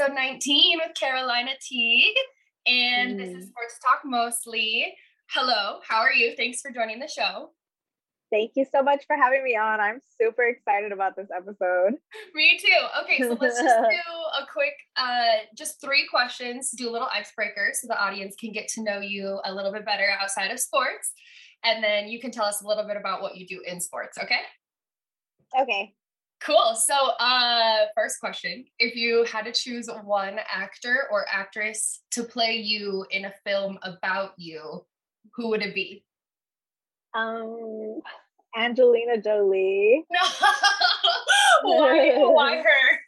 All right, it's episode 19 with Carolina Teague, and mm. this is mm. Sports Talk mostly. Hello, how are you? Thanks for joining the show. Thank you so much for having me on. I'm super excited about this episode. Me too. Okay, so let's just do a quick, uh, just three questions, do a little icebreaker so the audience can get to know you a little bit better outside of sports. And then you can tell us a little bit about what you do in sports, okay? Okay. Cool. So, uh, first question If you had to choose one actor or actress to play you in a film about you, who would it be? Um, Angelina Jolie. No. why, why her?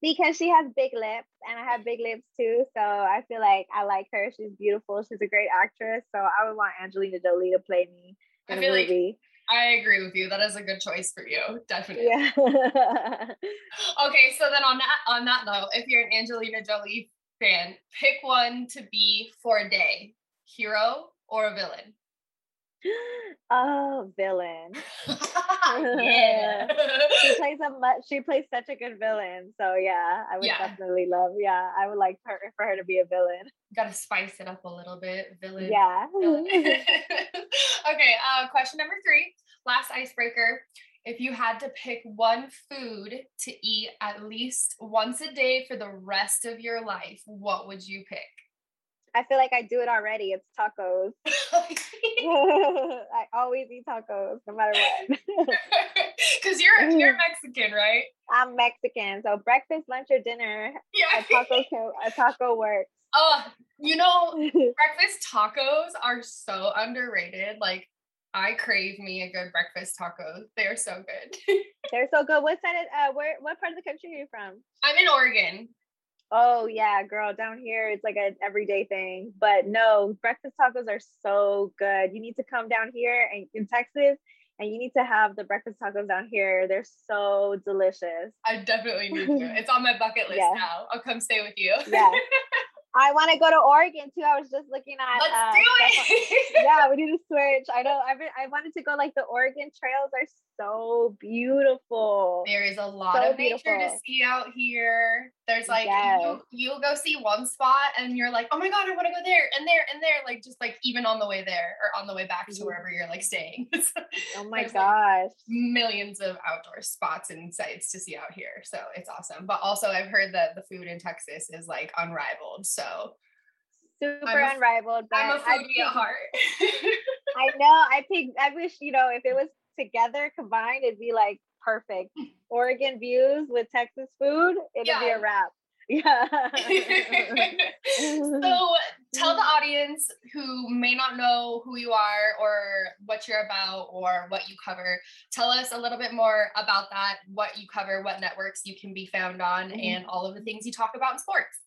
because she has big lips and I have big lips too. So I feel like I like her. She's beautiful. She's a great actress. So I would want Angelina Jolie to play me in I a movie. Like- I agree with you. That is a good choice for you. Definitely. Yeah. okay, so then on that on that note, if you're an Angelina Jolie fan, pick one to be for a day. Hero or a villain? Oh, villain. yeah. she plays a much she plays such a good villain. So yeah, I would yeah. definitely love. Yeah, I would like her for her to be a villain. Gotta spice it up a little bit. Villain. Yeah. Villain. okay, uh question number three. Last icebreaker. If you had to pick one food to eat at least once a day for the rest of your life, what would you pick? I feel like I do it already. It's tacos. I always eat tacos, no matter what. Because you're you're Mexican, right? I'm Mexican, so breakfast, lunch, or dinner. Yeah, a taco can, a taco works. Oh, you know, breakfast tacos are so underrated. Like, I crave me a good breakfast taco. They're so good. They're so good. What side of uh, where? What part of the country are you from? I'm in Oregon. Oh yeah, girl, down here it's like an everyday thing. But no, breakfast tacos are so good. You need to come down here and in Texas and you need to have the breakfast tacos down here. They're so delicious. I definitely need to. It's on my bucket list yeah. now. I'll come stay with you. yeah. I want to go to Oregon too. I was just looking at. Let's uh, do it. yeah, we need to switch. I know. I've been, I wanted to go. Like the Oregon trails are so beautiful. There is a lot so of nature beautiful. to see out here. There's like yes. you, you'll go see one spot and you're like, oh my god, I want to go there and there and there. Like just like even on the way there or on the way back to wherever you're like staying. oh my gosh, like millions of outdoor spots and sites to see out here. So it's awesome. But also, I've heard that the food in Texas is like unrivaled. So super I'm unrivaled. I'm a foodie at heart. I know. I think I wish you know if it was together combined, it'd be like perfect. Oregon views with Texas food, it'd yeah. be a wrap. Yeah. so tell the audience who may not know who you are or what you're about or what you cover. Tell us a little bit more about that, what you cover, what networks you can be found on, mm-hmm. and all of the things you talk about in sports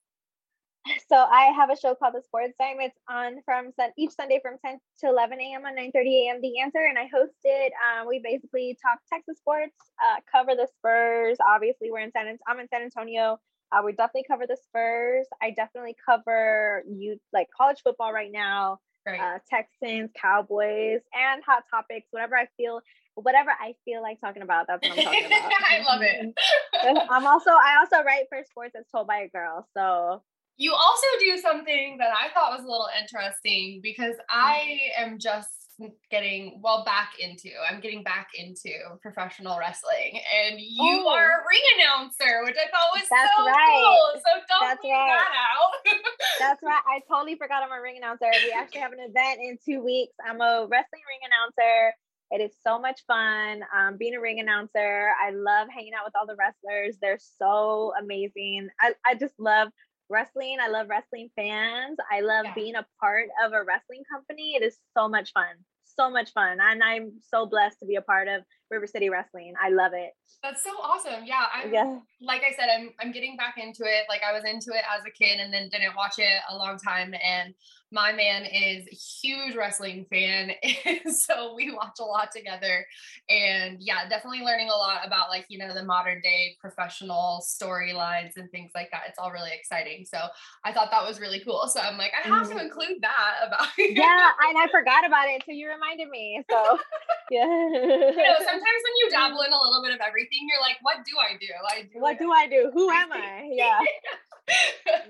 so I have a show called The Sports Time. It's on from sun- each Sunday from 10 to 11 a.m. on 9:30 a.m. The Answer, and I host it. Um, we basically talk Texas sports, uh, cover the Spurs. Obviously, we're in San. Antonio I'm in San Antonio. Uh, we definitely cover the Spurs. I definitely cover you like college football right now. Right. Uh, Texans, Cowboys, and hot topics. Whatever I feel, whatever I feel like talking about, that's what I'm talking about. I love it. I'm also I also write for sports as told by a girl. So you also do something that I thought was a little interesting because I am just getting well back into i'm getting back into professional wrestling and you oh. are a ring announcer which i thought was that's so right. cool so don't that's leave right. that out that's right i totally forgot i'm a ring announcer we actually have an event in two weeks i'm a wrestling ring announcer it is so much fun um, being a ring announcer. I love hanging out with all the wrestlers. They're so amazing. I, I just love wrestling. I love wrestling fans. I love yeah. being a part of a wrestling company. It is so much fun. So much fun. And I'm so blessed to be a part of River City Wrestling. I love it. That's so awesome. Yeah. I'm yeah. like I said, I'm I'm getting back into it. Like I was into it as a kid and then didn't watch it a long time. And my man is a huge wrestling fan. so we watch a lot together. And yeah, definitely learning a lot about like, you know, the modern day professional storylines and things like that. It's all really exciting. So I thought that was really cool. So I'm like, I have mm-hmm. to include that about Yeah, and I forgot about it. So you reminded me. So yeah. you know, sometimes when you dabble in a little bit of everything, you're like, what do I do? I do what do I do? Who am I? Yeah.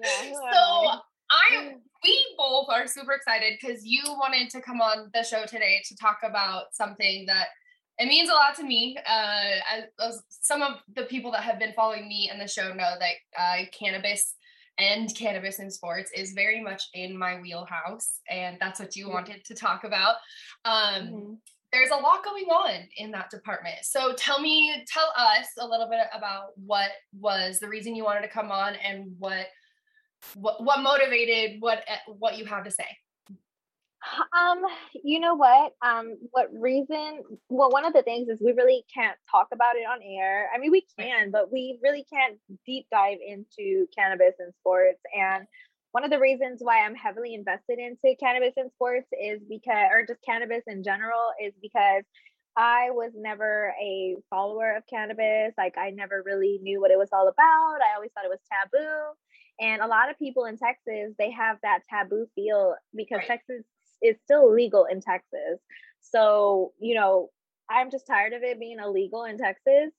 yeah so I we both are super excited because you wanted to come on the show today to talk about something that it means a lot to me. Uh, as, some of the people that have been following me and the show know that uh, cannabis and cannabis in sports is very much in my wheelhouse, and that's what you wanted to talk about. Um, mm-hmm. There's a lot going on in that department. So tell me, tell us a little bit about what was the reason you wanted to come on and what what what motivated what eh, what you have to say. Um you know what? Um what reason well one of the things is we really can't talk about it on air. I mean we can but we really can't deep dive into cannabis and sports. And one of the reasons why i'm heavily invested into cannabis and sports is because or just cannabis in general is because I was never a follower of cannabis. Like I never really knew what it was all about. I always thought it was taboo. And a lot of people in Texas, they have that taboo feel because right. Texas is still legal in Texas. So, you know, I'm just tired of it being illegal in Texas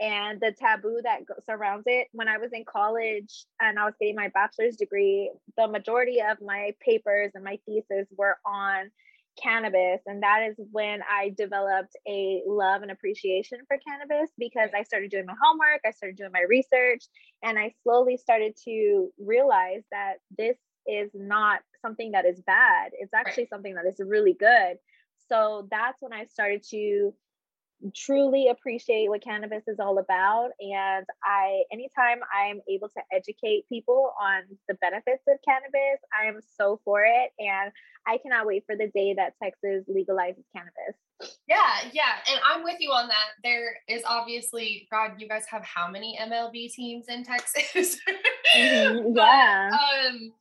and the taboo that surrounds it. When I was in college and I was getting my bachelor's degree, the majority of my papers and my thesis were on cannabis and that is when i developed a love and appreciation for cannabis because i started doing my homework i started doing my research and i slowly started to realize that this is not something that is bad it's actually right. something that is really good so that's when i started to truly appreciate what cannabis is all about. And i anytime i'm able to educate people on the benefits of cannabis i am so for it. And i cannot wait for the day that texas legalizes cannabis. Yeah yeah. And i'm with you on that. There is obviously god you guys have how many mlb teams in texas? Mm-hmm. yeah. but, um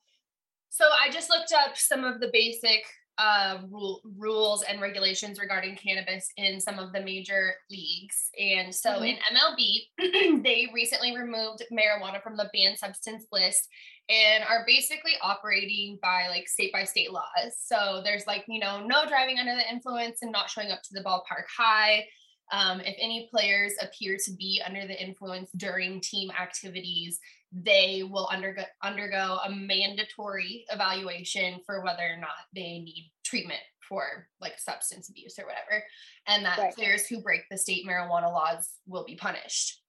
so i just looked up some of the basic uh, rule, rules and regulations regarding cannabis in some of the major leagues. And so mm-hmm. in MLB, they recently removed marijuana from the banned substance list and are basically operating by like state by state laws. So there's like, you know, no driving under the influence and not showing up to the ballpark high. Um, if any players appear to be under the influence during team activities, they will undergo undergo a mandatory evaluation for whether or not they need treatment for like substance abuse or whatever and that right. players who break the state marijuana laws will be punished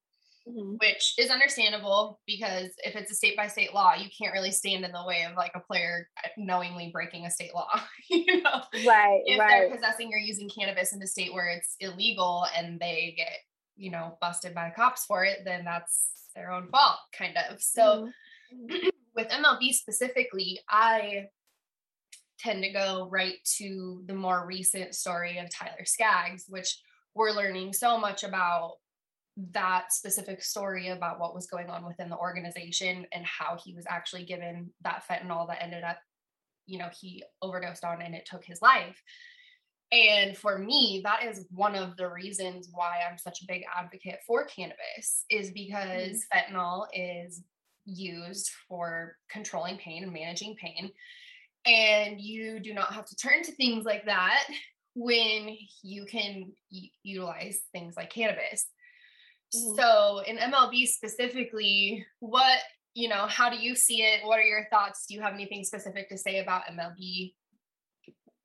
mm-hmm. which is understandable because if it's a state by state law you can't really stand in the way of like a player knowingly breaking a state law you know right if right. they're possessing or using cannabis in a state where it's illegal and they get you know busted by cops for it then that's their own fault, kind of. So mm-hmm. with MLB specifically, I tend to go right to the more recent story of Tyler Skaggs, which we're learning so much about that specific story about what was going on within the organization and how he was actually given that fentanyl that ended up, you know, he overdosed on and it took his life. And for me, that is one of the reasons why I'm such a big advocate for cannabis, is because mm-hmm. fentanyl is used for controlling pain and managing pain. And you do not have to turn to things like that when you can utilize things like cannabis. Mm-hmm. So, in MLB specifically, what, you know, how do you see it? What are your thoughts? Do you have anything specific to say about MLB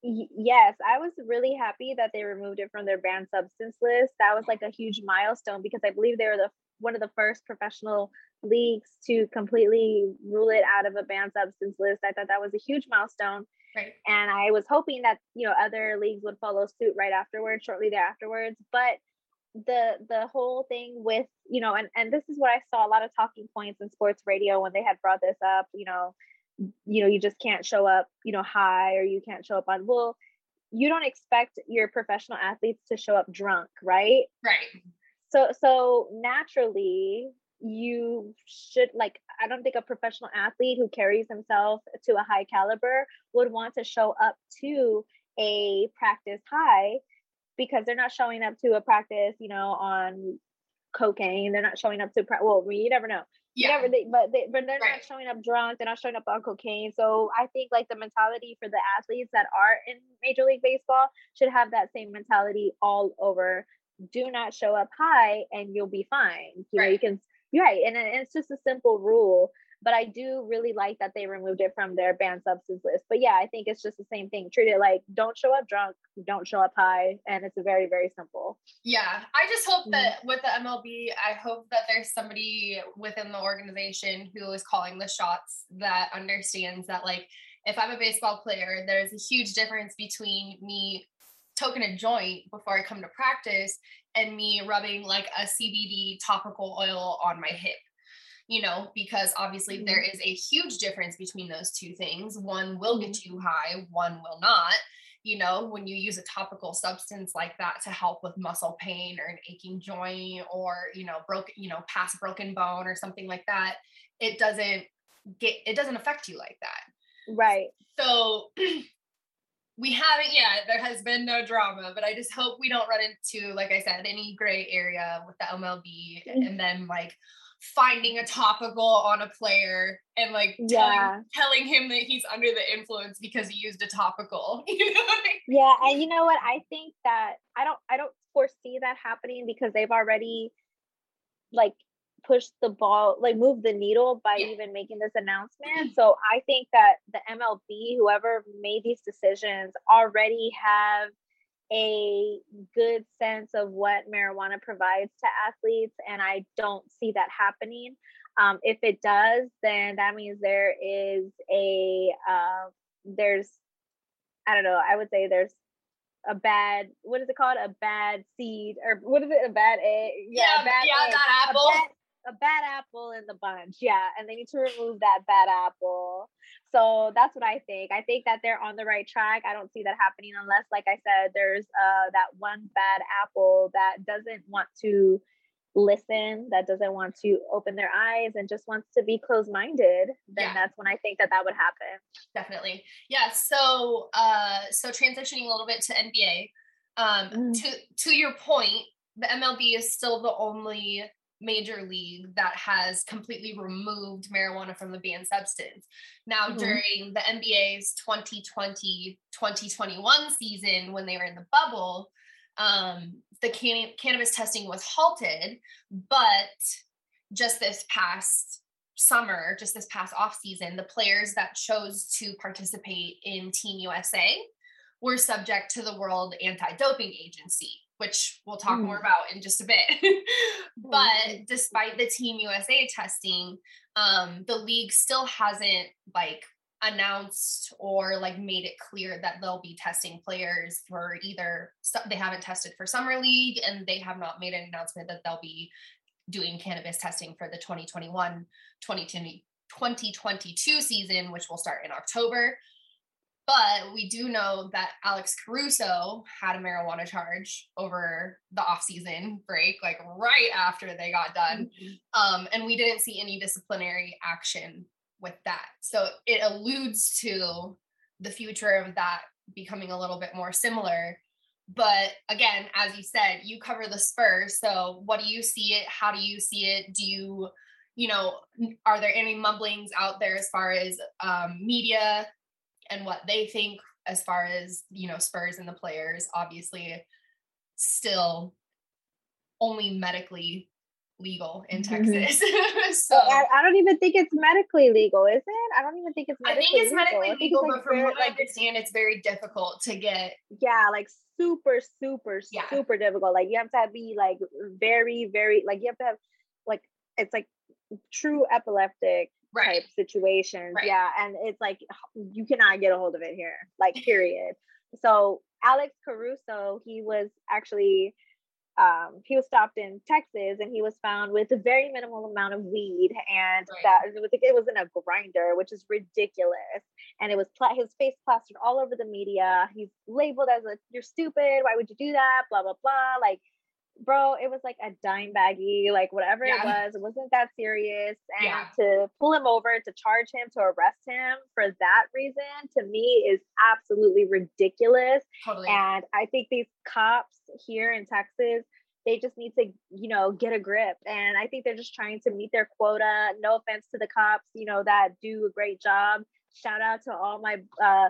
yes, I was really happy that they removed it from their banned substance list. That was like a huge milestone because I believe they were the one of the first professional leagues to completely rule it out of a banned substance list. I thought that was a huge milestone. Right. And I was hoping that, you know, other leagues would follow suit right afterwards, shortly thereafterwards. But the the whole thing with, you know, and, and this is what I saw a lot of talking points in sports radio when they had brought this up, you know, you know you just can't show up you know high or you can't show up on well you don't expect your professional athletes to show up drunk right? Right. So so naturally you should like i don't think a professional athlete who carries himself to a high caliber would want to show up to a practice high because they're not showing up to a practice you know on cocaine. They're not showing up to pra- well, you never know. You yeah. never they, but they but they're right. not showing up drunk. They're not showing up on cocaine. So I think like the mentality for the athletes that are in Major League Baseball should have that same mentality all over. Do not show up high, and you'll be fine. You right. know, you can. Right, and it's just a simple rule but I do really like that they removed it from their banned substance list. But yeah, I think it's just the same thing. Treat it like don't show up drunk, don't show up high, and it's a very very simple. Yeah, I just hope mm-hmm. that with the MLB, I hope that there's somebody within the organization who is calling the shots that understands that like if I'm a baseball player, there's a huge difference between me toking a joint before I come to practice and me rubbing like a CBD topical oil on my hip you know, because obviously mm-hmm. there is a huge difference between those two things. One will get mm-hmm. you high, one will not. You know, when you use a topical substance like that to help with muscle pain or an aching joint or, you know, broken, you know, past broken bone or something like that, it doesn't get, it doesn't affect you like that. Right. So we haven't yet. There has been no drama, but I just hope we don't run into, like I said, any gray area with the MLB mm. and then like, finding a topical on a player and like telling, yeah. telling him that he's under the influence because he used a topical. You know I mean? Yeah, and you know what? I think that I don't I don't foresee that happening because they've already like pushed the ball, like moved the needle by yeah. even making this announcement. So I think that the MLB, whoever made these decisions, already have a good sense of what marijuana provides to athletes, and I don't see that happening. Um, if it does, then that means there is a uh, there's I don't know. I would say there's a bad what is it called? A bad seed or what is it? A bad egg? Yeah, yeah, bad, yeah egg. that apple. A bad, apple in the bunch. Yeah, and they need to remove that bad apple. So that's what I think. I think that they're on the right track. I don't see that happening unless, like I said, there's uh, that one bad apple that doesn't want to listen, that doesn't want to open their eyes, and just wants to be closed-minded. Then yeah. that's when I think that that would happen. Definitely, yeah. So, uh, so transitioning a little bit to NBA. Um, mm. to to your point, the MLB is still the only major league that has completely removed marijuana from the banned substance. Now, mm-hmm. during the NBA's 2020 2021 season, when they were in the bubble, um, the can- cannabis testing was halted, but just this past summer, just this past off season, the players that chose to participate in Team USA were subject to the World Anti Doping Agency which we'll talk mm. more about in just a bit. but despite the Team USA testing, um, the league still hasn't like announced or like made it clear that they'll be testing players for either they haven't tested for summer league and they have not made an announcement that they'll be doing cannabis testing for the 2021 2020 2022 season which will start in October but we do know that Alex Caruso had a marijuana charge over the off-season break, like right after they got done. Mm-hmm. Um, and we didn't see any disciplinary action with that. So it alludes to the future of that becoming a little bit more similar. But again, as you said, you cover the Spurs. So what do you see it? How do you see it? Do you, you know, are there any mumblings out there as far as um, media and what they think as far as you know Spurs and the players obviously still only medically legal in mm-hmm. Texas. so I, I, don't even think it's medically legal, is it? I don't even think it's I think it's medically legal, it's like but from what I understand, it's very difficult to get. Yeah, like super, super, yeah. super difficult. Like you have to be like very, very like you have to have like it's like true epileptic right. type situations. Right. Yeah. And it's like you cannot get a hold of it here, like period. so Alex Caruso, he was actually um, he was stopped in Texas and he was found with a very minimal amount of weed and right. that it was, it was in a grinder, which is ridiculous. And it was pla- his face plastered all over the media. He's labeled as a you're stupid. Why would you do that? Blah blah blah. Like bro, it was like a dime baggy, like whatever yeah. it was. It wasn't that serious. And yeah. to pull him over, to charge him, to arrest him for that reason, to me is absolutely ridiculous. Totally. And I think these cops here in Texas they just need to, you know, get a grip. And I think they're just trying to meet their quota. No offense to the cops, you know, that do a great job. Shout out to all my uh,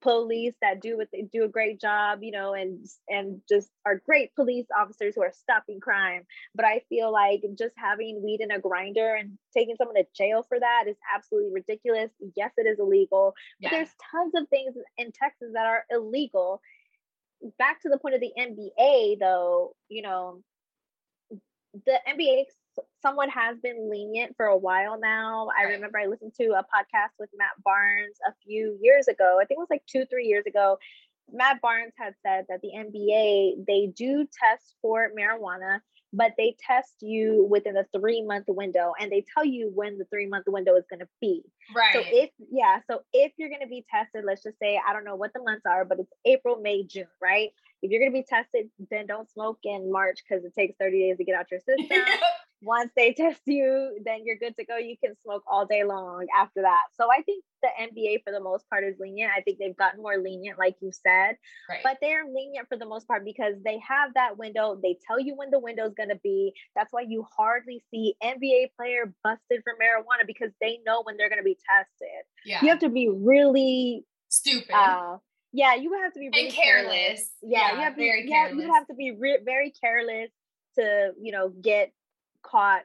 police that do what they do a great job, you know, and and just are great police officers who are stopping crime. But I feel like just having weed in a grinder and taking someone to jail for that is absolutely ridiculous. Yes, it is illegal. Yeah. But there's tons of things in Texas that are illegal. Back to the point of the NBA though, you know, the NBA someone has been lenient for a while now. I remember I listened to a podcast with Matt Barnes a few years ago. I think it was like two, three years ago. Matt Barnes had said that the NBA they do test for marijuana, but they test you within a three month window, and they tell you when the three month window is going to be. Right. So if yeah, so if you're going to be tested, let's just say I don't know what the months are, but it's April, May, June, right? If you're going to be tested, then don't smoke in March because it takes 30 days to get out your system once they test you, then you're good to go. You can smoke all day long after that. So I think the NBA for the most part is lenient. I think they've gotten more lenient, like you said, right. but they're lenient for the most part because they have that window. They tell you when the window is going to be. That's why you hardly see NBA player busted for marijuana because they know when they're going to be tested. Yeah. You have to be really stupid. Uh, yeah, you would have to be really careless. careless. Yeah, yeah, you have to be, yeah, you have to be re- very careless to you know get caught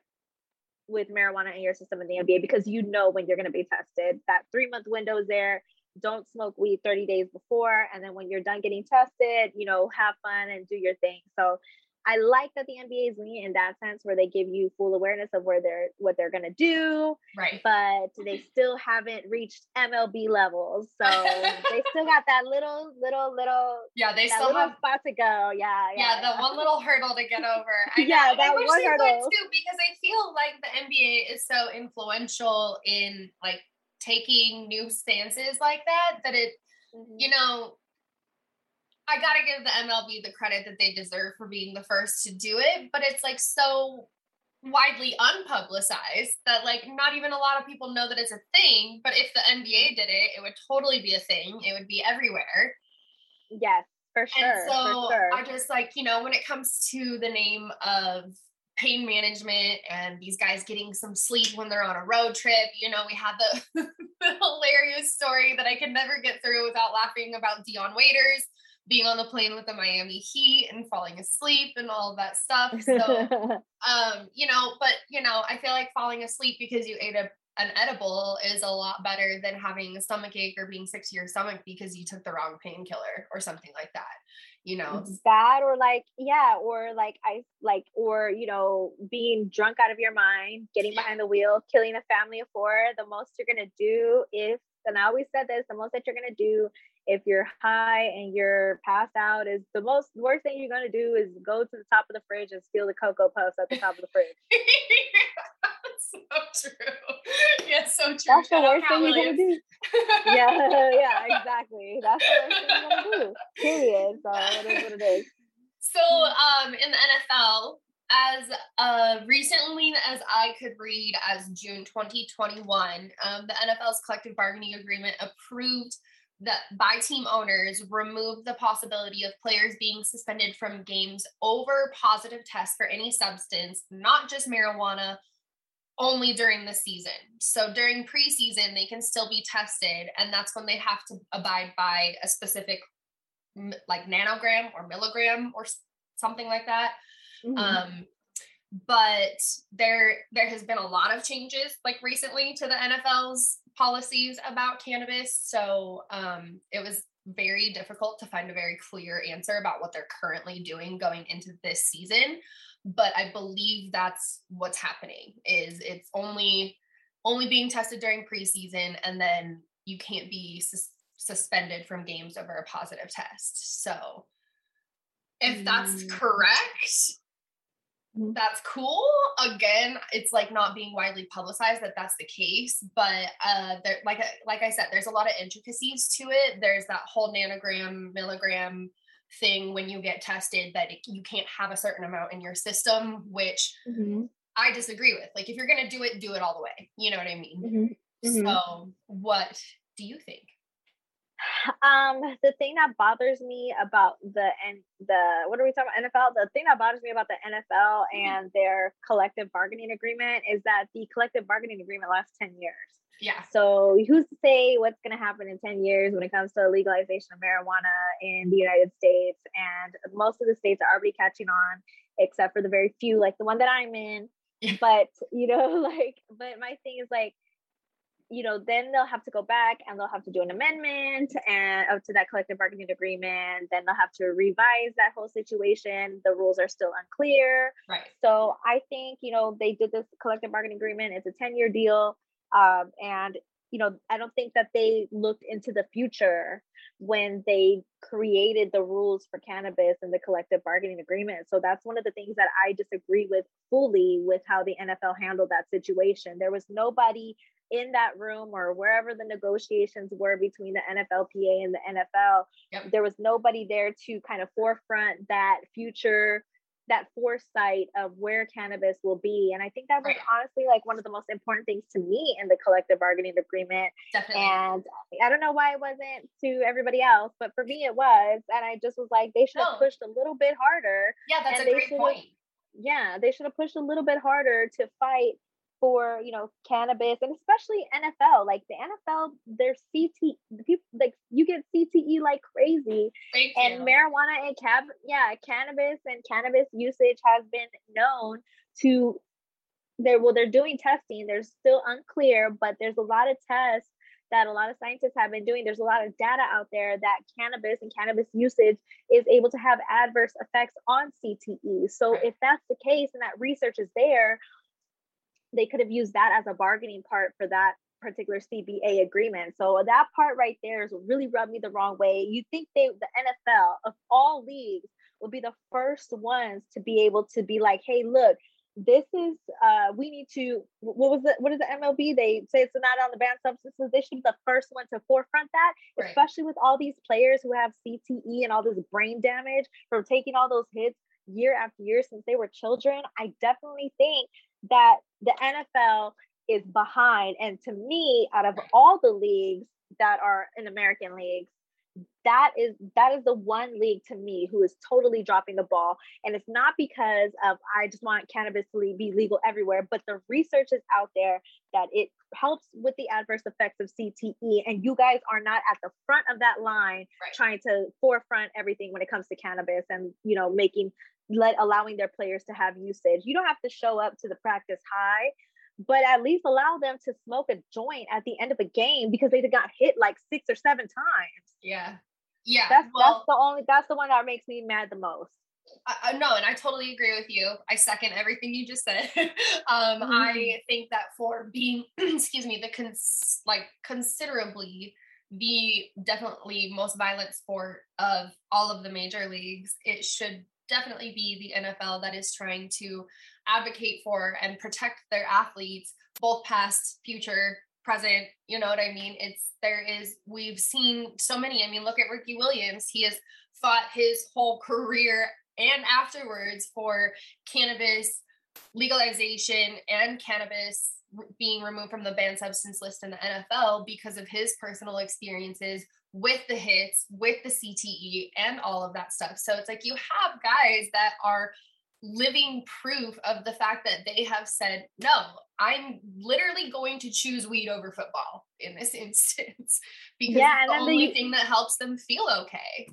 with marijuana in your system in the NBA because you know when you're going to be tested. That three month window is there. Don't smoke weed 30 days before. And then when you're done getting tested, you know, have fun and do your thing. So I like that the NBA is lean in that sense where they give you full awareness of where they're what they're gonna do. Right. But they still haven't reached MLB levels. So they still got that little, little, little Yeah, they still have spot to go. Yeah, yeah. Yeah, the one little hurdle to get over. I yeah, that I wish one they hurdle. Would too, because I feel like the NBA is so influential in like taking new stances like that that it mm-hmm. you know I gotta give the MLB the credit that they deserve for being the first to do it, but it's like so widely unpublicized that like not even a lot of people know that it's a thing. But if the NBA did it, it would totally be a thing. It would be everywhere. Yes, for sure. And so sure. I just like, you know, when it comes to the name of pain management and these guys getting some sleep when they're on a road trip. You know, we had the, the hilarious story that I could never get through without laughing about Dion Waiters being on the plane with the Miami Heat and falling asleep and all of that stuff. So, um, you know, but you know, I feel like falling asleep because you ate a an edible is a lot better than having a stomach ache or being sick to your stomach because you took the wrong painkiller or something like that. You know, bad or like, yeah, or like I like, or you know, being drunk out of your mind, getting behind the wheel, killing a family of four. The most you're gonna do if, and I always said this, the most that you're gonna do if you're high and you're passed out is the most worst thing you're going to do is go to the top of the fridge and steal the cocoa puffs at the top of the fridge. So true. Yes so true. That's the worst thing you're going to do. Yeah yeah exactly. That's the worst thing you're going to do. Period. So it is what it is. So um in the nfl as uh, recently as I could read as June 2021, um, the NFL's collective bargaining agreement approved that by team owners remove the possibility of players being suspended from games over positive tests for any substance, not just marijuana, only during the season. So during preseason, they can still be tested, and that's when they have to abide by a specific like nanogram or milligram or something like that. Mm-hmm. Um, but there there has been a lot of changes like recently to the NFL's policies about cannabis. So um, it was very difficult to find a very clear answer about what they're currently doing going into this season. But I believe that's what's happening is it's only only being tested during preseason and then you can't be sus- suspended from games over a positive test. So if that's mm. correct. That's cool. Again it's like not being widely publicized that that's the case but uh there like uh, like i said there's a lot of intricacies to it. There's that whole nanogram milligram thing when you get tested that it, you can't have a certain amount in your system which mm-hmm. i disagree with. Like if you're going to do it do it all the way. You know what i mean? Mm-hmm. mm-hmm. so what do you think Um, the thing that bothers me about the and the what are we talking about NFL? The thing that bothers me about the NFL mm-hmm. and their collective bargaining agreement is that the collective bargaining agreement lasts 10 years. Yeah. So who's to say what's going to happen in 10 years when it comes to legalization of marijuana in the United States? And most of the states are already catching on, except for the very few, like the one that I'm in. but, you know, like, but my thing is like, you know, then they'll have to go back and they'll have to do an amendment and up to that collective bargaining agreement. Then they'll have to revise that whole situation. The rules are still unclear. Right. So I think, you know, they did this collective bargaining agreement. It's a 10 year deal. Um, and you know, I don't think that they looked into the future when they created the rules for cannabis and the collective bargaining agreement. So that's one of the things that I disagree with fully with how the NFL handled that situation. There was nobody in that room or wherever the negotiations were between the NFLPA and the NFL. Yep. There was nobody there to kind of forefront that future that foresight of where cannabis will be. And I think that was right. honestly like one of the most important things to me in the collective bargaining agreement. Definitely. And I don't know why it wasn't to everybody else, but for me it was. And I just was like, they should have no. pushed a little bit harder. Yeah, that's a great point. Yeah, they should have pushed a little bit harder to fight for you know cannabis and especially NFL. Like the NFL, their CT the people like you get CTE like crazy. Thank and you. marijuana and cab yeah, cannabis and cannabis usage has been known to there well they're doing testing. They're still unclear, but there's a lot of tests that a lot of scientists have been doing. There's a lot of data out there that cannabis and cannabis usage is able to have adverse effects on CTE. So right. if that's the case and that research is there, they could have used that as a bargaining part for that particular CBA agreement. So that part right there is really rubbed me the wrong way. You think they the NFL of all leagues would be the first ones to be able to be like, hey, look, this is uh we need to what was it what is the MLB? They say it's not on the banned substances. They should be the first one to forefront that, right. especially with all these players who have CTE and all this brain damage from taking all those hits year after year since they were children. I definitely think that the NFL is behind. And to me, out of all the leagues that are in American leagues, that is that is the one league to me who is totally dropping the ball and it's not because of i just want cannabis to be legal everywhere but the research is out there that it helps with the adverse effects of cte and you guys are not at the front of that line right. trying to forefront everything when it comes to cannabis and you know making let allowing their players to have usage. You don't have to show up to the practice high, but at least allow them to smoke a joint at the end of a game because they got hit like six or seven times. Yeah. Yeah. That's well, that's the only that's the one that makes me mad the most. Uh, no, and I totally agree with you. I second everything you just said. um, mm-hmm. I think that for being, excuse me, the cons- like considerably the definitely most violent sport of all of the major leagues, it should definitely be the NFL that is trying to advocate for and protect their athletes, both past, future, present. You know what I mean? It's there is, we've seen so many. I mean, look at Ricky Williams. He has fought his whole career and afterwards for cannabis legalization and cannabis being removed from the banned substance list in the NFL because of his personal experiences with the hits, with the CTE, and all of that stuff. So it's like you have guys that are living proof of the fact that they have said, no, I'm literally going to choose weed over football in this instance because yeah, it's the only thing that helps them feel okay.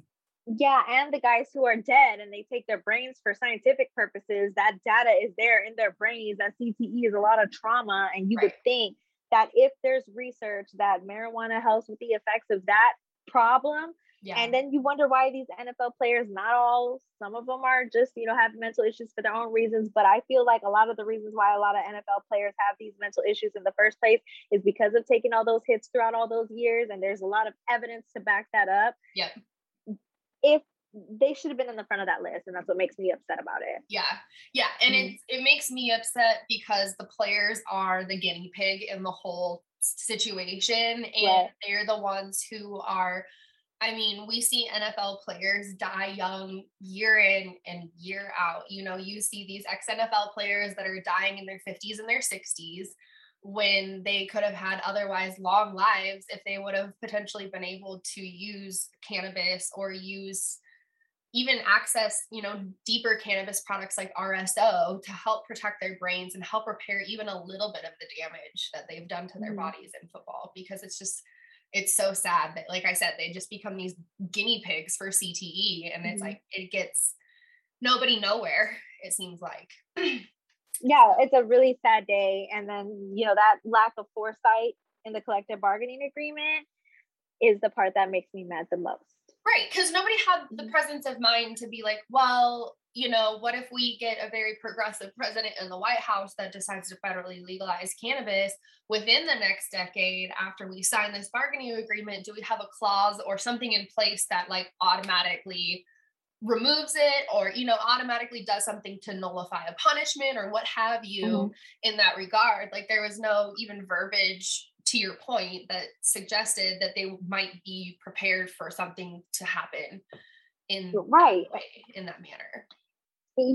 Yeah, and the guys who are dead and they take their brains for scientific purposes, that data is there in their brains that CTE is a lot of trauma. And you right. would think that if there's research that marijuana helps with the effects of that problem. Yeah. And then you wonder why these NFL players, not all, some of them are just, you know, have mental issues for their own reasons. But I feel like a lot of the reasons why a lot of NFL players have these mental issues in the first place is because of taking all those hits throughout all those years. And there's a lot of evidence to back that up. Yeah. If they should have been in the front of that list and that's what makes me upset about it yeah yeah and mm-hmm. it it makes me upset because the players are the guinea pig in the whole situation and they're the ones who are I mean, we see NFL players die young year in and year out. You know, you see these ex NFL players that are dying in their 50s and their 60s. when they could have had otherwise long lives if they would have potentially been able to use cannabis or use even access you know deeper cannabis products like rso to help protect their brains and help repair even a little bit of the damage that they've done to their mm-hmm. bodies in football because it's just it's so sad that like i said they just become these guinea pigs for cte and it's mm-hmm. like it gets nobody nowhere it seems like yeah it's a really sad day and then you know that lack of foresight in the collective bargaining agreement is the part that makes me mad the most Right. Because nobody had the mm-hmm. presence of mind to be like, well, you know, what if we get a very progressive president in the White House that decides to federally legalize cannabis within the next decade after we sign this bargaining agreement? Do we have a clause or something in place that like automatically removes it or you know automatically does something to nullify a punishment or what have you mm-hmm. in that regard like there was no even verbiage to your point that suggested that they might be prepared for something to happen in right way, in that manner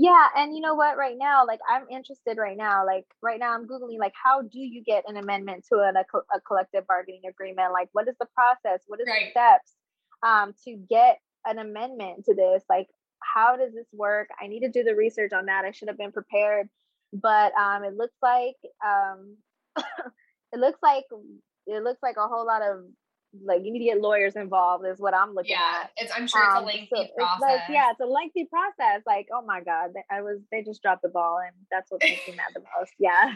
yeah and you know what right now like i'm interested right now like right now i'm googling like how do you get an amendment to a, a collective bargaining agreement? Like what is the process? What is right. the steps um, to get an amendment to this? Like how does this work? I need to do the research on that. I should have been prepared but um, it looks like um, it looks like it looks like a whole lot of like you need to get lawyers involved is what I'm looking yeah, at. it's I'm sure it's a um, lengthy so process. Like, yeah, it's a lengthy process. Like, oh my God, I was they just dropped the ball and that's what makes me mad the most. Yeah.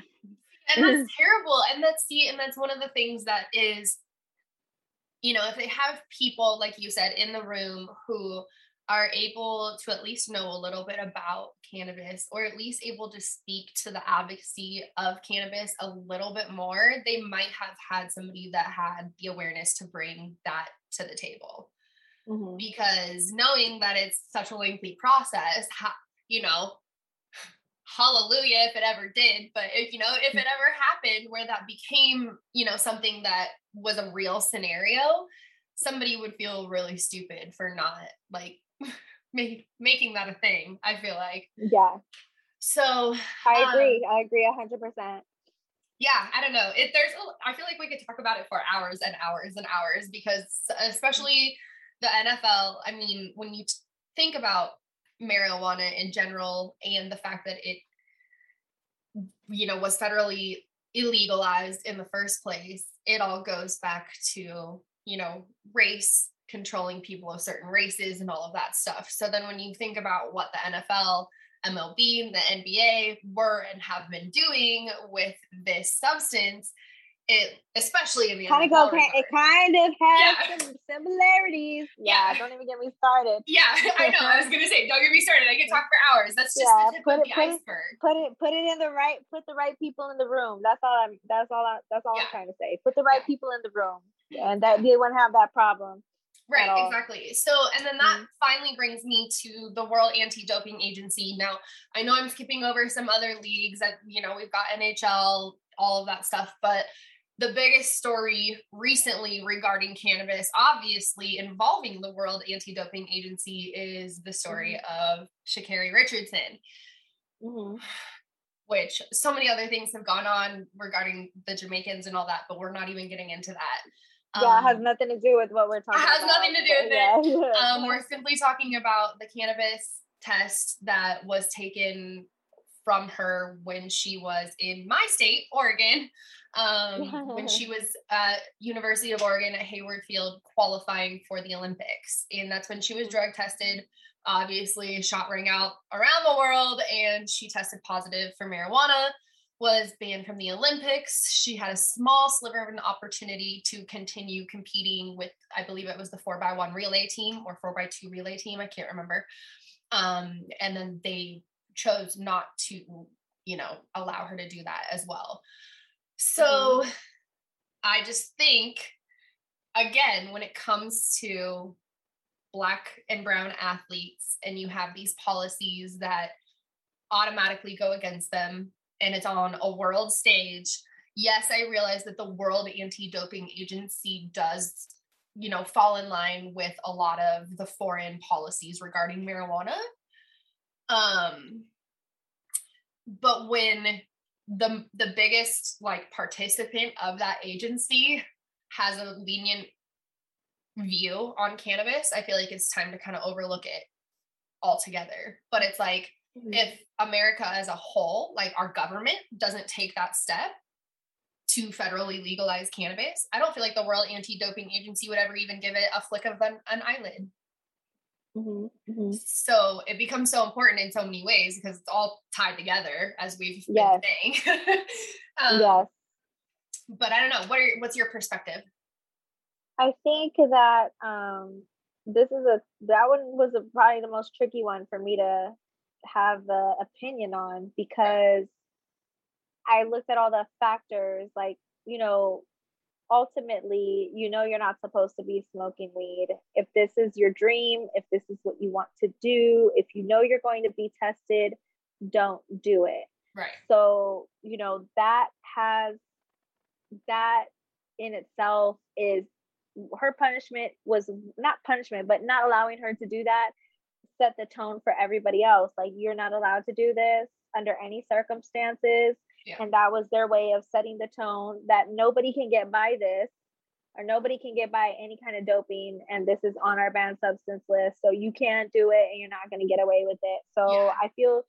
And that's terrible. And that's see, and that's one of the things that is, you know, if they have people, like you said, in the room who are able to at least know a little bit about cannabis or at least able to speak to the advocacy of cannabis a little bit more, they might have had somebody that had the awareness to bring that to the table. Mm-hmm. Because knowing that it's such a lengthy process, you know, hallelujah if it ever did, but if you know, if it ever happened where that became, you know, something that was a real scenario, somebody would feel really stupid for not like make, making that a thing. I feel like. Yeah. So I agree. Um, I agree a hundred percent. Yeah, I don't know. It there's I feel like we could talk about it for hours and hours and hours because especially the NFL. I mean, when you t- think about marijuana in general and the fact that it you know was federally illegalized in the first place it all goes back to you know race controlling people of certain races and all of that stuff. So then when you think about what the NFL, MLB, the NBA were and have been doing with this substance, it especially in the kind of go it kind of has yeah. some similarities. Yeah, yeah, don't even get me started. Yeah, I know. I was gonna say, don't get me started. I can talk for hours. That's just yeah, put it, put iceberg. It, put it put it in the right put the right people in the room. That's all I'm that's all I that's all I'm trying to say. Put the right people in the room. And that they wouldn't have that problem. Right, exactly. So, and then that mm-hmm. finally brings me to the World Anti Doping Agency. Now, I know I'm skipping over some other leagues that, you know, we've got NHL, all of that stuff, but the biggest story recently regarding cannabis, obviously involving the World Anti Doping Agency, is the story mm-hmm. of Sha'Carri Richardson. Mm-hmm. Which so many other things have gone on regarding the Jamaicans and all that, but we're not even getting into that. Yeah, um, it has nothing to do with what we're talking it has about. nothing to do with it. Yeah. um, we're simply talking about the cannabis test that was taken from her when she was in my state, Oregon, um, when she was at University of Oregon at Hayward Field qualifying for the Olympics. And that's when she was drug tested. Obviously, shot rang out around the world, and she tested positive for marijuana was banned from the Olympics. She had a small sliver of an opportunity to continue competing with, I believe it was the four by one relay team or four by two relay team. I can't remember. Um, and then they chose not to, you know, allow her to do that as well. So. I just think, again, when it comes to black and brown athletes and you have these policies that automatically go against them and it's on a world stage yes i realize that the world anti-doping agency does you know fall in line with a lot of the foreign policies regarding marijuana um but when the the biggest like participant of that agency has a lenient view on cannabis, I feel like it's time to kind of overlook it altogether. But it's like mm-hmm. if America as a whole, like our government doesn't take that step to federally legalize cannabis, I don't feel like the World Anti-Doping Agency would ever even give it a flick of an, an eyelid. Mm-hmm, mm-hmm. So it becomes so important in so many ways because it's all tied together, as we've yes. been saying. um, yes. But I don't know. What are what's your perspective? I think that um, this is a that one was a, probably the most tricky one for me to have the opinion on because I looked at all the factors, like you know, ultimately, you know, you're not supposed to be smoking weed. If this is your dream, if this is what you want to do, if you know you're going to be tested, don't do it. Right. So, you know, that has that in itself is her punishment was not punishment, but not allowing her to do that set the tone for everybody else. Like, you're not allowed to do this under any circumstances. Yeah. And that was their way of setting the tone that nobody can get by this or nobody can get by any kind of doping. And this is on our banned substance list. So you can't do it and you're not going to get away with it. So yeah. I feel,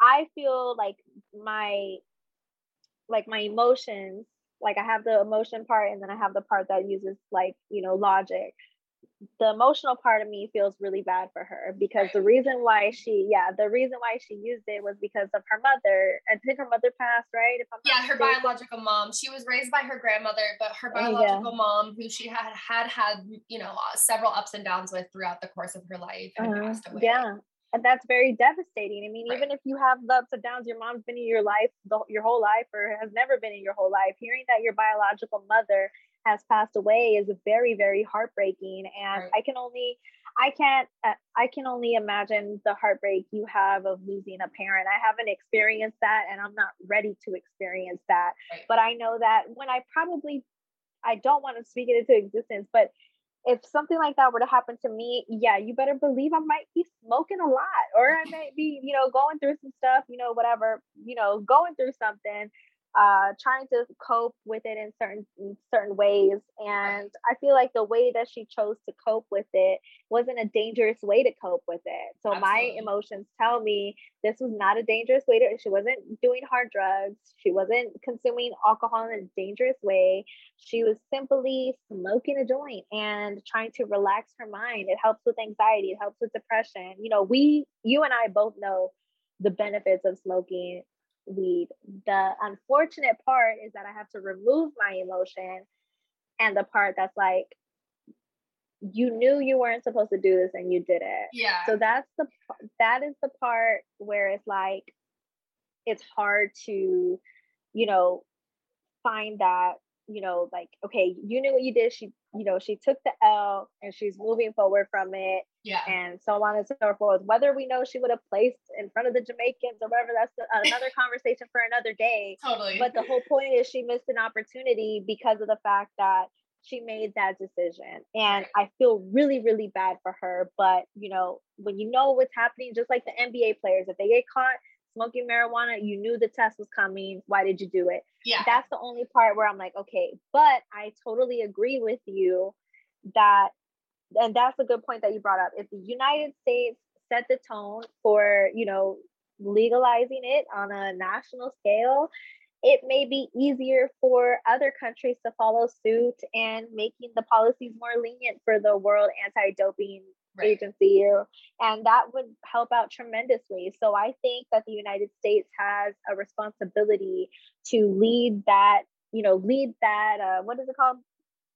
I feel like my, like my emotions like I have the emotion part and then I have the part that uses like, you know, logic. The emotional part of me feels really bad for her because the reason why she, yeah, the reason why she used it was because of her mother. I think her mother passed, right? If I'm yeah, her mistaken. biological mom. She was raised by her grandmother, but her biological yeah. mom, who she had had had, you know, uh, several ups and downs with throughout the course of her life, had uh, passed away. Yeah, and that's very devastating. I mean, right. even if you have the ups and downs, your mom's been in your life the, your whole life or has never been in your whole life. Hearing that your biological mother has passed away is very, very heartbreaking. And right. I can only, I can't, uh, I can only imagine the heartbreak you have of losing a parent. I haven't experienced that, and I'm not ready to experience that. Right. But I know that when I probably, I don't want to speak it into existence, but if something like that were to happen to me, yeah, you better believe I might be smoking a lot or I might be, you know, going through some stuff, you know, whatever, you know, going through something uh, trying to cope with it in certain in certain ways. And I feel like the way that she chose to cope with it wasn't a dangerous way to cope with it. So Absolutely. my emotions tell me this was not a dangerous way to. She wasn't doing hard drugs. She wasn't consuming alcohol in a dangerous way. She was simply smoking a joint and trying to relax her mind. It helps with anxiety. It helps with depression. You know, we, you and I both know the benefits of smoking weed. The unfortunate part is that I have to remove my emotion and the part that's like you knew you weren't supposed to do this and you did it. Yeah. So that's the that is the part where it's like it's hard to you know find that you know, like, okay, you knew what you did. She, you know, she took the L and she's moving forward from it. Yeah. And so on and so forth. Whether we know she would have placed in front of the Jamaicans or whatever, that's another conversation for another day. Totally. But the whole point is she missed an opportunity because of the fact that she made that decision. And I feel really, really bad for her. But, you know, when you know what's happening, just like the NBA players, if they get caught, smoking marijuana, you knew the test was coming. Why did you do it? Yeah. That's the only part where I'm like, okay, but I totally agree with you that, and that's a good point that you brought up. If the United States set the tone for, you know, legalizing it on a national scale, it may be easier for other countries to follow suit and making the policies more lenient for the World Anti Doping right. agency and that would help out tremendously. So i think that the united states has a responsibility to lead that you know lead that uh, what is it called?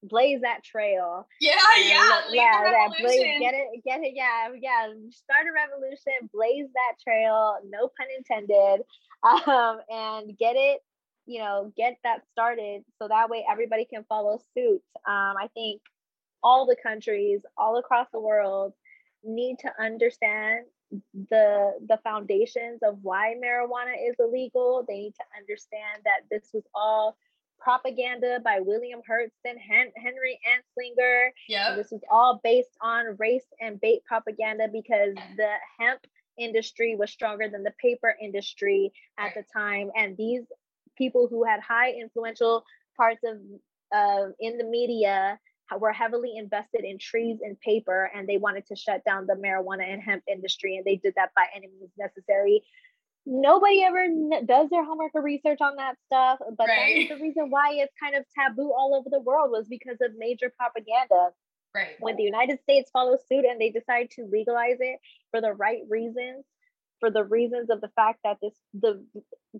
Blaze that trail. Yeah yeah yeah that blaze get it get it yeah yeah start a revolution blaze that trail no pun intended um and get it you know get that started so that way everybody can follow suit. Um i think all the countries all across the world need to understand the the foundations of why marijuana is illegal. They need to understand that this was all propaganda by william Hurston, Hen- henry anslinger. Yeah this was all based on race and bait propaganda because the hemp industry was stronger than the paper industry at the time. And these people who had high influential parts of uh, in the media were heavily invested in trees and paper and they wanted to shut down the marijuana and hemp industry and they did that by any means necessary. Nobody ever does their homework or research on that stuff but right. that is the reason why it's kind of taboo all over the world was because of major propaganda. Right. When the united states follows suit and they decide to legalize it for the right reasons for the reasons of the fact that this the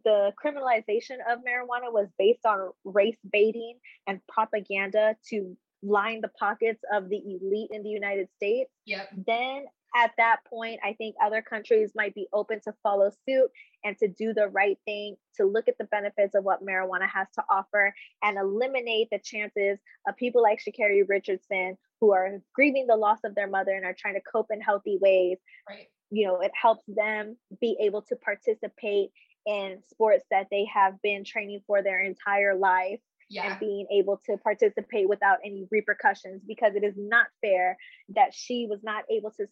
the criminalization of marijuana was based on race baiting and propaganda to line the pockets of the elite in the United States, yep. then at that point, I think other countries might be open to follow suit and to do the right thing, to look at the benefits of what marijuana has to offer and eliminate the chances of people like Sha'Carri Richardson who are grieving the loss of their mother and are trying to cope in healthy ways. Right. You know, it helps them be able to participate in sports that they have been training for their entire life yeah. and being able to participate without any repercussions because it is not fair that she was not able to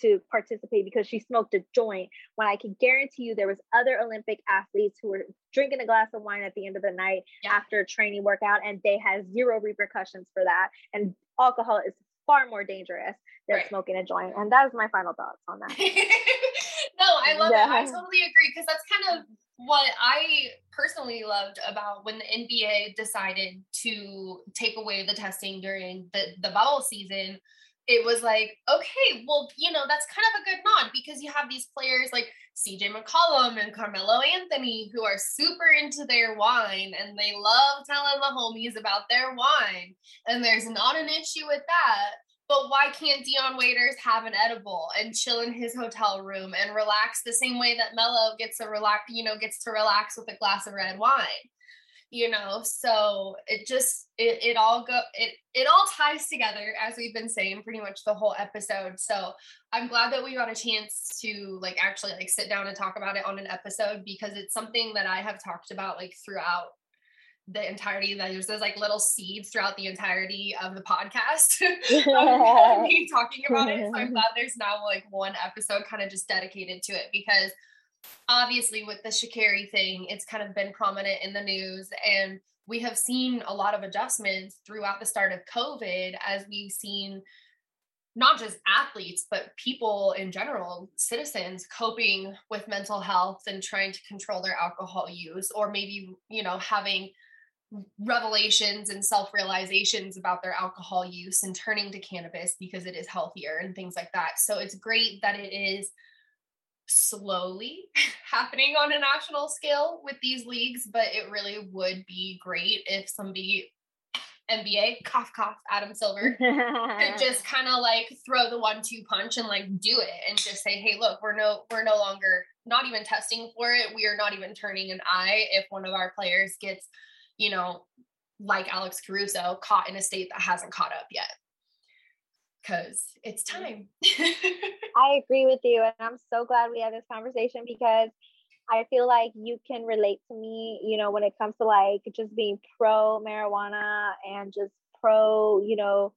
to participate because she smoked a joint when I can guarantee you there was other Olympic athletes who were drinking a glass of wine at the end of the night yeah. after a training workout and they had zero repercussions for that and alcohol is far more dangerous than right. smoking a joint and that is my final thoughts on that no I love yeah. it I totally agree because that's kind of what I personally loved about when the NBA decided to take away the testing during the, the bubble season, it was like, okay, well, you know, that's kind of a good nod because you have these players like CJ McCollum and Carmelo Anthony who are super into their wine and they love telling the homies about their wine. And there's not an issue with that. But why can't Dion Waiters have an edible and chill in his hotel room and relax the same way that Melo gets to relax, you know, gets to relax with a glass of red wine? You know, so it just it, it all go it it all ties together as we've been saying pretty much the whole episode. So I'm glad that we got a chance to like actually like sit down and talk about it on an episode because it's something that I have talked about like throughout the entirety that there's those like little seeds throughout the entirety of the podcast of me talking about it. So I'm glad there's now like one episode kind of just dedicated to it because obviously with the Sha'Carri thing, it's kind of been prominent in the news and we have seen a lot of adjustments throughout the start of COVID as we've seen not just athletes, but people in general, citizens coping with mental health and trying to control their alcohol use, or maybe, you know, having revelations and self realizations about their alcohol use and turning to cannabis because it is healthier and things like that. So it's great that it is slowly happening on a national scale with these leagues, but it really would be great if somebody NBA, cough cough, Adam Silver, could just kind of like throw the one two punch and like do it and just say, hey, look, we're no we're no longer not even testing for it. We are not even turning an eye if one of our players gets you know, like Alex Caruso, caught in a state that hasn't caught up yet. Because it's time. I agree with you. And I'm so glad we had this conversation because I feel like you can relate to me, you know, when it comes to like just being pro marijuana and just pro, you know,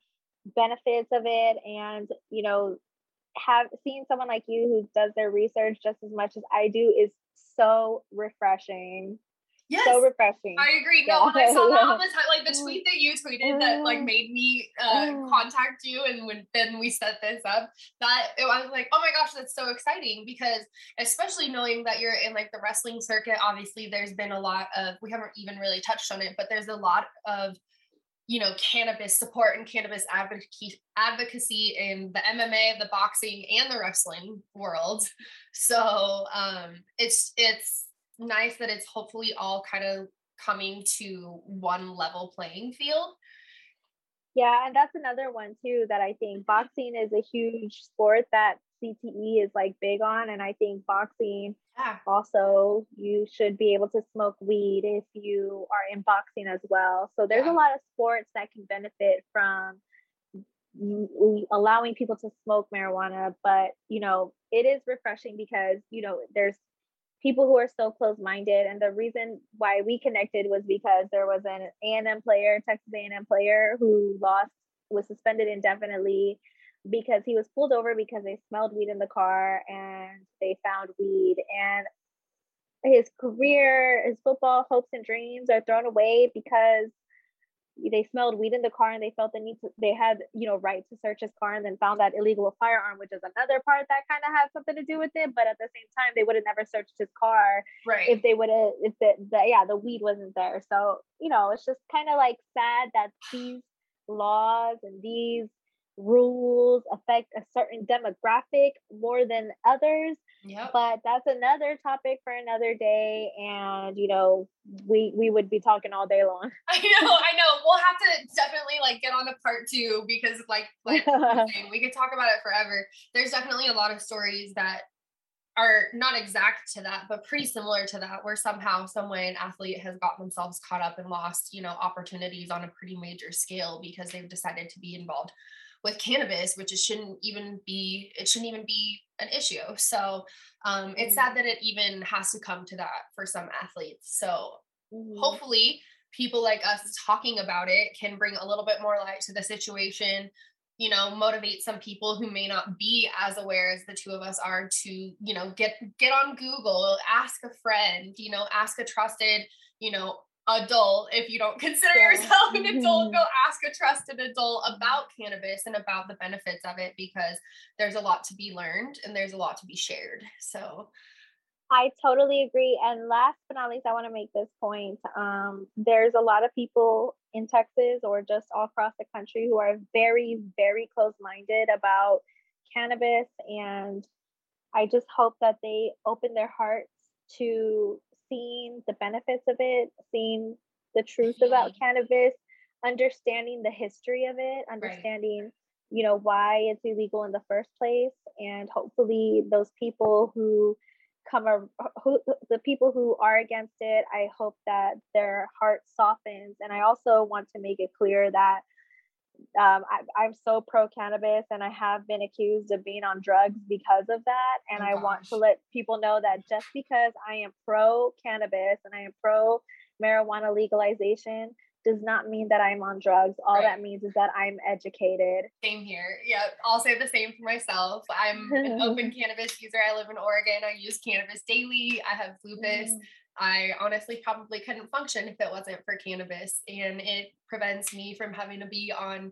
benefits of it and, you know, have seen someone like you who does their research just as much as I do is so refreshing. Yes. So refreshing. I agree. No, yeah. when I saw that on the time, like the tweet that you tweeted that like made me uh, contact you and when then we set this up, that it, I was like, oh my gosh, that's so exciting because especially knowing that you're in like the wrestling circuit, obviously there's been a lot of we haven't even really touched on it, but there's a lot of you know cannabis support and cannabis advocacy advocacy in the MMA, the boxing, and the wrestling world. So um, it's it's nice that it's hopefully all kind of coming to one level playing field. Yeah, and that's another one too that I think boxing is a huge sport that CTE is like big on. And I think boxing yeah. also, you should be able to smoke weed if you are in boxing as well. So there's yeah. a lot of sports that can benefit from allowing people to smoke marijuana. But, you know, it is refreshing because, you know, there's people who are so close-minded and the reason why we connected was because there was an A&M player Texas A&M player who lost was suspended indefinitely because he was pulled over because they smelled weed in the car and they found weed. And his career, his football hopes and dreams are thrown away because they smelled weed in the car and they felt the need to they had you know right to search his car and then found that illegal firearm which is another part that kind of has something to do with it but at the same time they would have never searched his car right. if they would have if the, the yeah the weed wasn't there. So you know it's just kind of like sad that these laws and these rules affect a certain demographic more than others Yep. But that's another topic for another day. And you know, we we would be talking all day long. I know, I know. We'll have to definitely like get on to part two because like like we could talk about it forever. There's definitely a lot of stories that are not exact to that, but pretty similar to that, where somehow, some way, an athlete has gotten themselves caught up and lost, you know, opportunities on a pretty major scale because they've decided to be involved with cannabis, which it shouldn't even be, it shouldn't even be an issue. So um, it's sad mm-hmm. that it even has to come to that for some athletes. So mm-hmm. hopefully people like us talking about it can bring a little bit more light to the situation you know motivate some people who may not be as aware as the two of us are to you know get get on google ask a friend you know ask a trusted you know adult if you don't consider yeah. yourself an adult mm-hmm. go ask a trusted adult about cannabis and about the benefits of it because there's a lot to be learned and there's a lot to be shared so I totally agree. And last but not least, I want to make this point. Um, there's a lot of people in Texas or just all across the country who are very, very close minded about cannabis. And I just hope that they open their hearts to seeing the benefits of it, seeing the truth about mm-hmm. cannabis, understanding the history of it, understanding, right. you know, why it's illegal in the first place. And hopefully those people who come a, who, the people who are against it, I hope that their heart softens. And I also want to make it clear that um, I, am so pro cannabis and I have been accused of being on drugs because of that. And oh, I gosh. want to let people know that just because I am pro cannabis and I am pro marijuana legalization does not mean that I'm on drugs. All right. that means is that I'm educated. Same here. Yeah, I'll say the same for myself. I'm an open cannabis user. I live in Oregon. I use cannabis daily. I have lupus. Mm. I honestly probably couldn't function if it wasn't for cannabis. And it prevents me from having to be on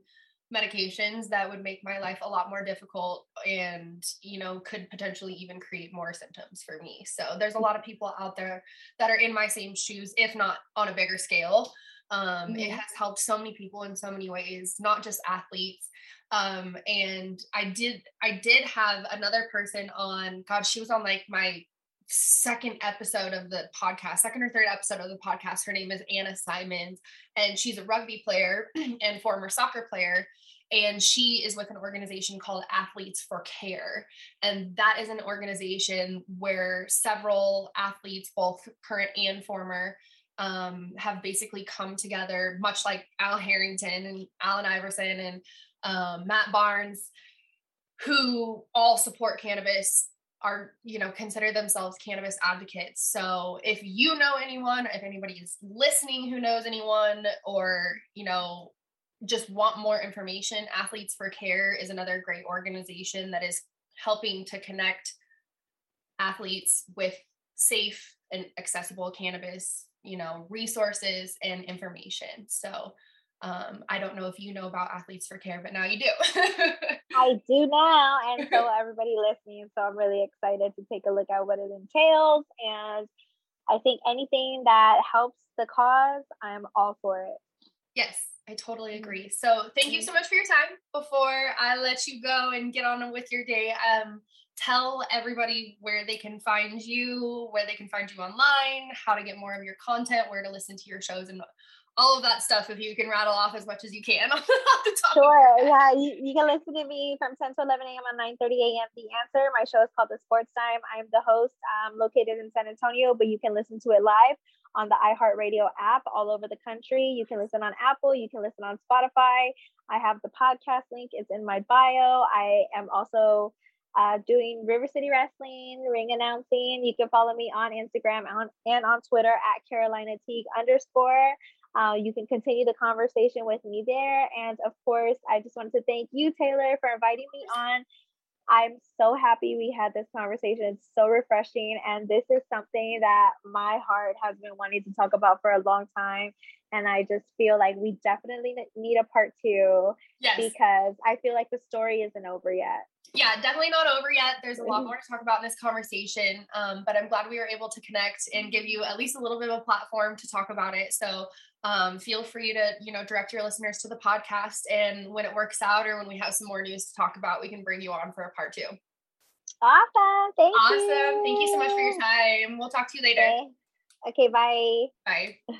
medications that would make my life a lot more difficult and you know could potentially even create more symptoms for me so there's a lot of people out there that are in my same shoes if not on a bigger scale um, mm-hmm. it has helped so many people in so many ways not just athletes um, and i did i did have another person on god she was on like my second episode of the podcast, second or third episode of the podcast. Her name is Anna Symonds, and she's a rugby player and former soccer player. And she is with an organization called Athletes for Care. And that is an organization where several athletes, both current and former, um, have basically come together, much like Al Harrington and Allen Iverson and um, Matt Barnes, who all support cannabis are you know consider themselves cannabis advocates. So if you know anyone if anybody is listening who knows anyone or you know just want more information athletes for care is another great organization that is helping to connect athletes with safe and accessible cannabis you know resources and information. So um, I don't know if you know about Athletes for Care, but now you do. I do now. And so everybody listening, so I'm really excited to take a look at what it entails. And I think anything that helps the cause, I'm all for it. Yes, I totally mm-hmm. agree. So thank you so much for your time. Before I let you go and get on with your day, um, tell everybody where they can find you, where they can find you online, how to get more of your content, where to listen to your shows, and all of that stuff if you can rattle off as much as you can off the top. Sure. Yeah. You, you can listen to me from 10 to 11 a.m. on 9 30 a.m. The Answer. My show is called The Sports Time. I'm the host. I'm located in San Antonio, but you can listen to it live on the iHeartRadio app all over the country. You can listen on Apple. You can listen on Spotify. I have the podcast link. It's in my bio. I am also uh, doing River City Wrestling, ring announcing. You can follow me on Instagram and and on Twitter at Carolina Teague underscore. Uh, you can continue the conversation with me there. And of course, I just wanted to thank you, Taylor, for inviting me on. I'm so happy we had this conversation. It's so refreshing. And this is something that my heart has been wanting to talk about for a long time. And I just feel like we definitely need a part two. Yes. Because I feel like the story isn't over yet. Yeah, definitely not over yet. There's a lot more to talk about in this conversation. Um, but I'm glad we were able to connect and give you at least a little bit of a platform to talk about it. So um, feel free to you know direct your listeners to the podcast and when it works out or when we have some more news to talk about we can bring you on for a part two. Awesome. Thank awesome. You. thank you so much for your time. We'll talk to you later. Okay, okay bye. Bye